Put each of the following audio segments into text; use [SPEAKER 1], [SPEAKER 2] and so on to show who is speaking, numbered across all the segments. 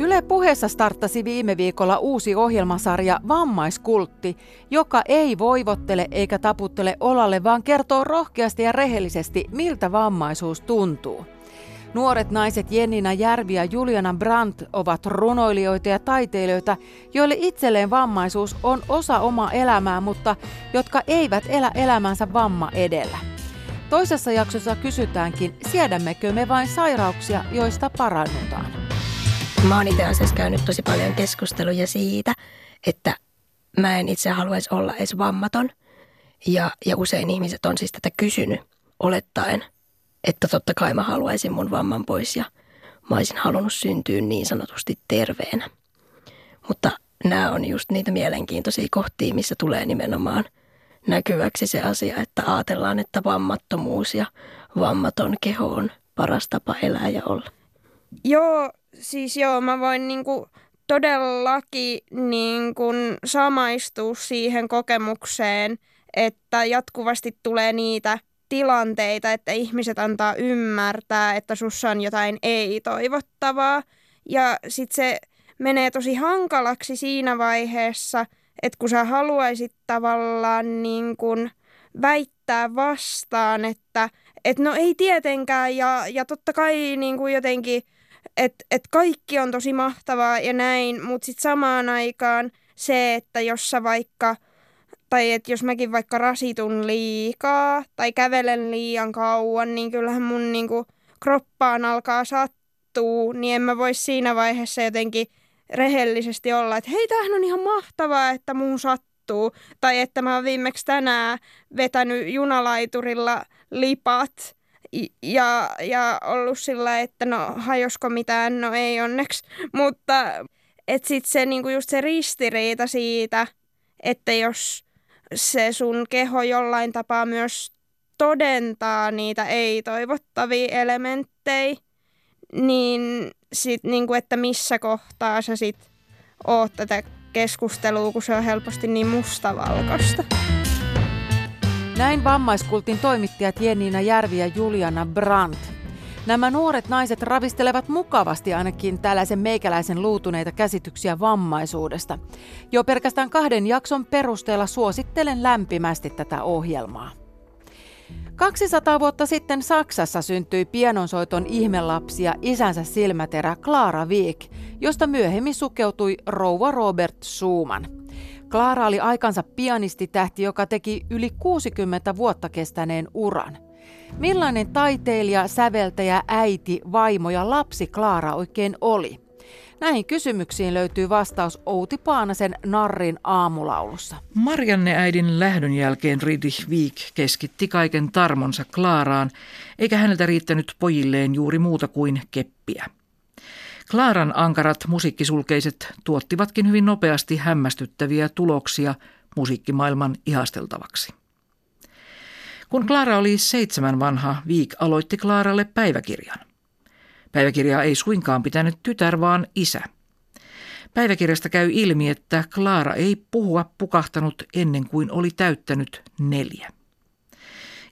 [SPEAKER 1] Yle puheessa starttasi viime viikolla uusi ohjelmasarja Vammaiskultti, joka ei voivottele eikä taputtele olalle, vaan kertoo rohkeasti ja rehellisesti, miltä vammaisuus tuntuu. Nuoret naiset Jennina Järvi ja Juliana Brandt ovat runoilijoita ja taiteilijoita, joille itselleen vammaisuus on osa omaa elämää, mutta jotka eivät elä elämänsä vamma edellä. Toisessa jaksossa kysytäänkin, siedämmekö me vain sairauksia, joista parannutaan.
[SPEAKER 2] Mä oon itse asiassa käynyt tosi paljon keskusteluja siitä, että mä en itse haluaisi olla edes vammaton. Ja, ja usein ihmiset on siis tätä kysynyt olettaen, että totta kai mä haluaisin mun vamman pois ja mä olisin halunnut syntyä niin sanotusti terveenä. Mutta nämä on just niitä mielenkiintoisia kohtia, missä tulee nimenomaan näkyväksi se asia, että ajatellaan, että vammattomuus ja vammaton keho on paras tapa elää ja olla.
[SPEAKER 3] Joo, siis joo, mä voin niinku todellakin niinku samaistua siihen kokemukseen, että jatkuvasti tulee niitä tilanteita, että ihmiset antaa ymmärtää, että sussa on jotain ei-toivottavaa. Ja sitten se menee tosi hankalaksi siinä vaiheessa, että kun sä haluaisit tavallaan niin kuin väittää vastaan, että et no ei tietenkään ja, ja totta kai niin kuin jotenkin – että et kaikki on tosi mahtavaa ja näin, mutta sitten samaan aikaan se, että jos sä vaikka, tai että jos mäkin vaikka rasitun liikaa tai kävelen liian kauan, niin kyllähän mun niinku kroppaan alkaa sattua, niin en mä voi siinä vaiheessa jotenkin rehellisesti olla, että hei, tämähän on ihan mahtavaa, että muun sattuu. Tai että mä oon viimeksi tänään vetänyt junalaiturilla lipat ja, ja ollut sillä, että no hajosko mitään, no ei onneksi. Mutta et sit se niinku just se ristiriita siitä, että jos se sun keho jollain tapaa myös todentaa niitä ei-toivottavia elementtejä, niin sit niinku, että missä kohtaa sä sit oot tätä keskustelua, kun se on helposti niin mustavalkoista.
[SPEAKER 1] Näin vammaiskultin toimittajat Jenniina Järvi ja Juliana Brandt. Nämä nuoret naiset ravistelevat mukavasti ainakin tällaisen meikäläisen luutuneita käsityksiä vammaisuudesta. Jo pelkästään kahden jakson perusteella suosittelen lämpimästi tätä ohjelmaa. 200 vuotta sitten Saksassa syntyi pianonsoiton ihmelapsia isänsä silmäterä Clara Wieck, josta myöhemmin sukeutui rouva Robert Schumann. Klaara oli aikansa pianistitähti, joka teki yli 60 vuotta kestäneen uran. Millainen taiteilija, säveltäjä, äiti, vaimo ja lapsi Klaara oikein oli? Näihin kysymyksiin löytyy vastaus Outi Paanasen Narrin aamulaulussa.
[SPEAKER 4] Marianne äidin lähdön jälkeen Friedrich Wieck keskitti kaiken tarmonsa Klaaraan, eikä häneltä riittänyt pojilleen juuri muuta kuin keppiä. Klaaran ankarat musiikkisulkeiset tuottivatkin hyvin nopeasti hämmästyttäviä tuloksia musiikkimaailman ihasteltavaksi. Kun Klaara oli seitsemän vanha, Viik aloitti Klaaralle päiväkirjan. Päiväkirjaa ei suinkaan pitänyt tytär, vaan isä. Päiväkirjasta käy ilmi, että Klaara ei puhua pukahtanut ennen kuin oli täyttänyt neljä.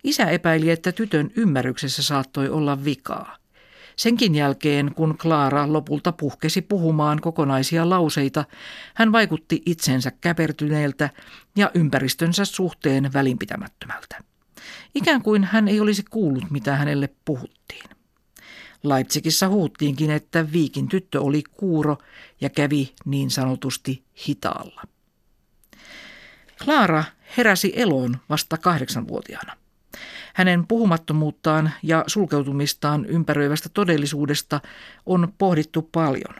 [SPEAKER 4] Isä epäili, että tytön ymmärryksessä saattoi olla vikaa – Senkin jälkeen, kun Klaara lopulta puhkesi puhumaan kokonaisia lauseita, hän vaikutti itsensä käpertyneeltä ja ympäristönsä suhteen välinpitämättömältä. Ikään kuin hän ei olisi kuullut, mitä hänelle puhuttiin. Leipzigissä huuttiinkin, että Viikin tyttö oli kuuro ja kävi niin sanotusti hitaalla. Klaara heräsi eloon vasta kahdeksanvuotiaana. Hänen puhumattomuuttaan ja sulkeutumistaan ympäröivästä todellisuudesta on pohdittu paljon.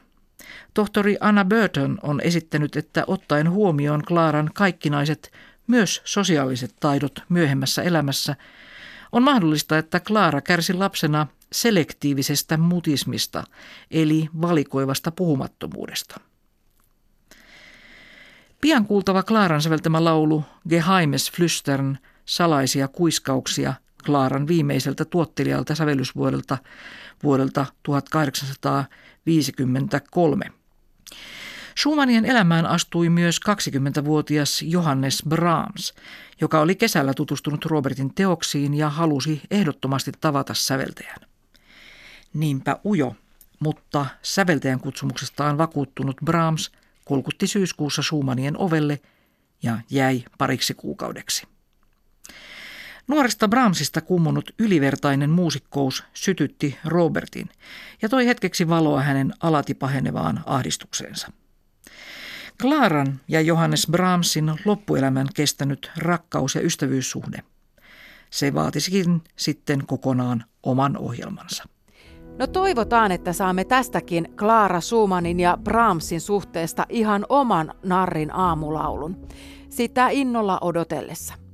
[SPEAKER 4] Tohtori Anna Burton on esittänyt, että ottaen huomioon Klaaran kaikkinaiset, myös sosiaaliset taidot myöhemmässä elämässä, on mahdollista, että Klaara kärsi lapsena selektiivisestä mutismista, eli valikoivasta puhumattomuudesta. Pian kuultava Klaaran säveltämä laulu Geheimes Flüstern, salaisia kuiskauksia, Klaaran viimeiseltä tuottelijalta sävellysvuodelta vuodelta 1853. Schumannien elämään astui myös 20-vuotias Johannes Brahms, joka oli kesällä tutustunut Robertin teoksiin ja halusi ehdottomasti tavata säveltäjän. Niinpä ujo mutta säveltäjän kutsumuksestaan vakuuttunut Brahms kulkutti syyskuussa Schumannien ovelle ja jäi pariksi kuukaudeksi. Nuoresta Brahmsista kummunut ylivertainen muusikkous sytytti Robertin ja toi hetkeksi valoa hänen alati pahenevaan ahdistukseensa. Klaaran ja Johannes Brahmsin loppuelämän kestänyt rakkaus- ja ystävyyssuhde. Se vaatisikin sitten kokonaan oman ohjelmansa.
[SPEAKER 1] No toivotaan, että saamme tästäkin Klaara Sumanin ja Brahmsin suhteesta ihan oman narrin aamulaulun. Sitä innolla odotellessa.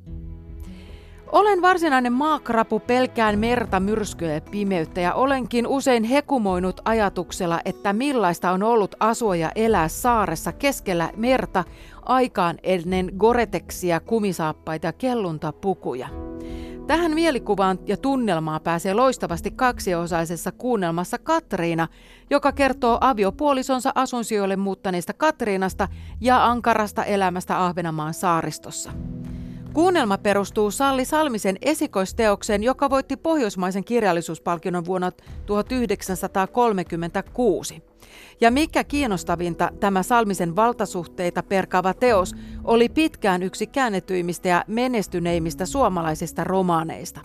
[SPEAKER 1] Olen varsinainen maakrapu, pelkään merta, myrskyä ja pimeyttä ja olenkin usein hekumoinut ajatuksella, että millaista on ollut asua ja elää saaressa keskellä merta aikaan ennen goreteksia, kumisaappaita ja kelluntapukuja. Tähän mielikuvaan ja tunnelmaan pääsee loistavasti kaksiosaisessa kuunnelmassa Katriina, joka kertoo aviopuolisonsa asunsijoille muuttaneesta Katriinasta ja ankarasta elämästä Ahvenanmaan saaristossa. Kuunnelma perustuu Salli Salmisen esikoisteokseen, joka voitti pohjoismaisen kirjallisuuspalkinnon vuonna 1936. Ja mikä kiinnostavinta, tämä Salmisen valtasuhteita perkaava teos oli pitkään yksi käännetyimmistä ja menestyneimmistä suomalaisista romaaneista.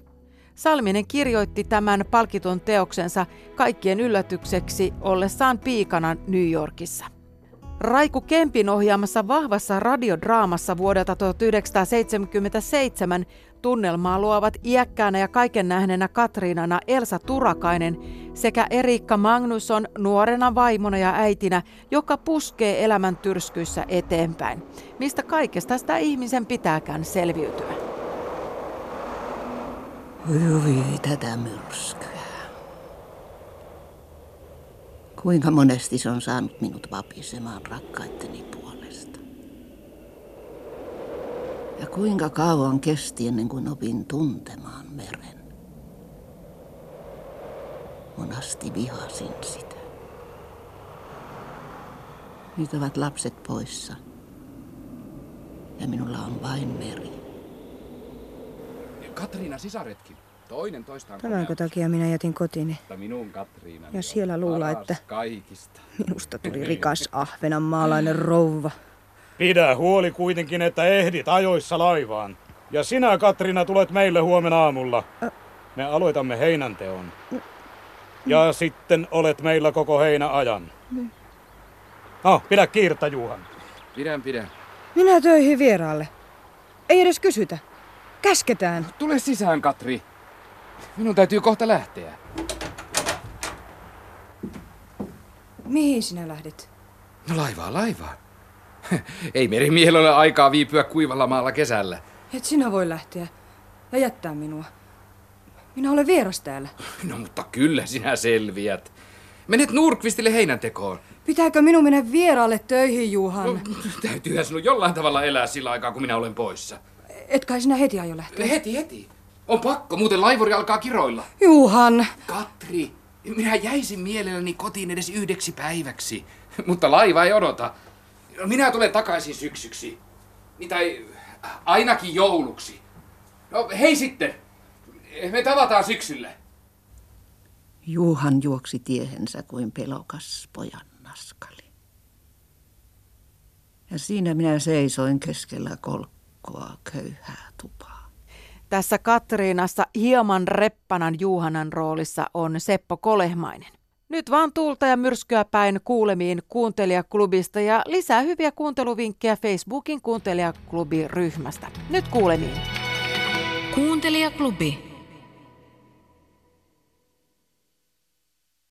[SPEAKER 1] Salminen kirjoitti tämän palkitun teoksensa kaikkien yllätykseksi ollessaan piikana New Yorkissa. Raiku Kempin ohjaamassa vahvassa radiodraamassa vuodelta 1977 tunnelmaa luovat iäkkäänä ja kaiken nähneenä Katriinana Elsa Turakainen sekä Erikka Magnusson nuorena vaimona ja äitinä, joka puskee elämän tyrskyissä eteenpäin. Mistä kaikesta sitä ihmisen pitääkään selviytyä?
[SPEAKER 5] Oi tätä myrskyä. Kuinka monesti se on saanut minut vapisemaan rakkaitteni puolesta. Ja kuinka kauan kesti ennen kuin opin tuntemaan meren. Monasti vihasin sitä. Nyt ovat lapset poissa. Ja minulla on vain meri.
[SPEAKER 6] Katriina sisaretkin. Toinen toistaan
[SPEAKER 7] Tämänkö takia minä jätin kotini?
[SPEAKER 6] minun Katriina.
[SPEAKER 7] Ja siellä luulla, että
[SPEAKER 6] kaikista.
[SPEAKER 7] minusta tuli rikas ahvenanmaalainen rouva.
[SPEAKER 8] Pidä huoli kuitenkin, että ehdit ajoissa laivaan. Ja sinä, Katriina, tulet meille huomenna aamulla. Me aloitamme heinänteon. Ja sitten olet meillä koko heinäajan. Oh, pidä kiirtä, Juhan.
[SPEAKER 6] Pidän, pidän.
[SPEAKER 7] Minä töihin vieraalle. Ei edes kysytä. Käsketään.
[SPEAKER 6] Tule sisään, Katri. Minun täytyy kohta lähteä.
[SPEAKER 7] Mihin sinä lähdet?
[SPEAKER 6] No laivaa, laivaa. Ei merimiehellä ole aikaa viipyä kuivalla maalla kesällä.
[SPEAKER 7] Et sinä voi lähteä ja jättää minua. Minä olen vieras täällä.
[SPEAKER 6] No mutta kyllä sinä selviät. Menet Nurkvistille heinäntekoon.
[SPEAKER 7] Pitääkö minun mennä vieraalle töihin, Juhan?
[SPEAKER 6] No, täytyyhän sinun jollain tavalla elää sillä aikaa, kun minä olen poissa.
[SPEAKER 7] Et kai sinä heti aio lähteä?
[SPEAKER 6] Heti, heti. On pakko, muuten laivori alkaa kiroilla.
[SPEAKER 7] Juhan!
[SPEAKER 6] Katri, minä jäisin mielelläni kotiin edes yhdeksi päiväksi. Mutta laiva ei odota. Minä tulen takaisin syksyksi. Niin tai ainakin jouluksi. No hei sitten. Me tavataan syksyllä.
[SPEAKER 5] Juhan juoksi tiehensä kuin pelokas pojan naskali. Ja siinä minä seisoin keskellä kolkkoa köyhää tupaa.
[SPEAKER 1] Tässä Katriinassa hieman reppanan Juhanan roolissa on Seppo Kolehmainen. Nyt vaan tuulta ja myrskyä päin kuulemiin kuuntelijaklubista ja lisää hyviä kuunteluvinkkejä Facebookin kuuntelijaklubi-ryhmästä. Nyt kuulemiin.
[SPEAKER 9] Kuuntelijaklubi.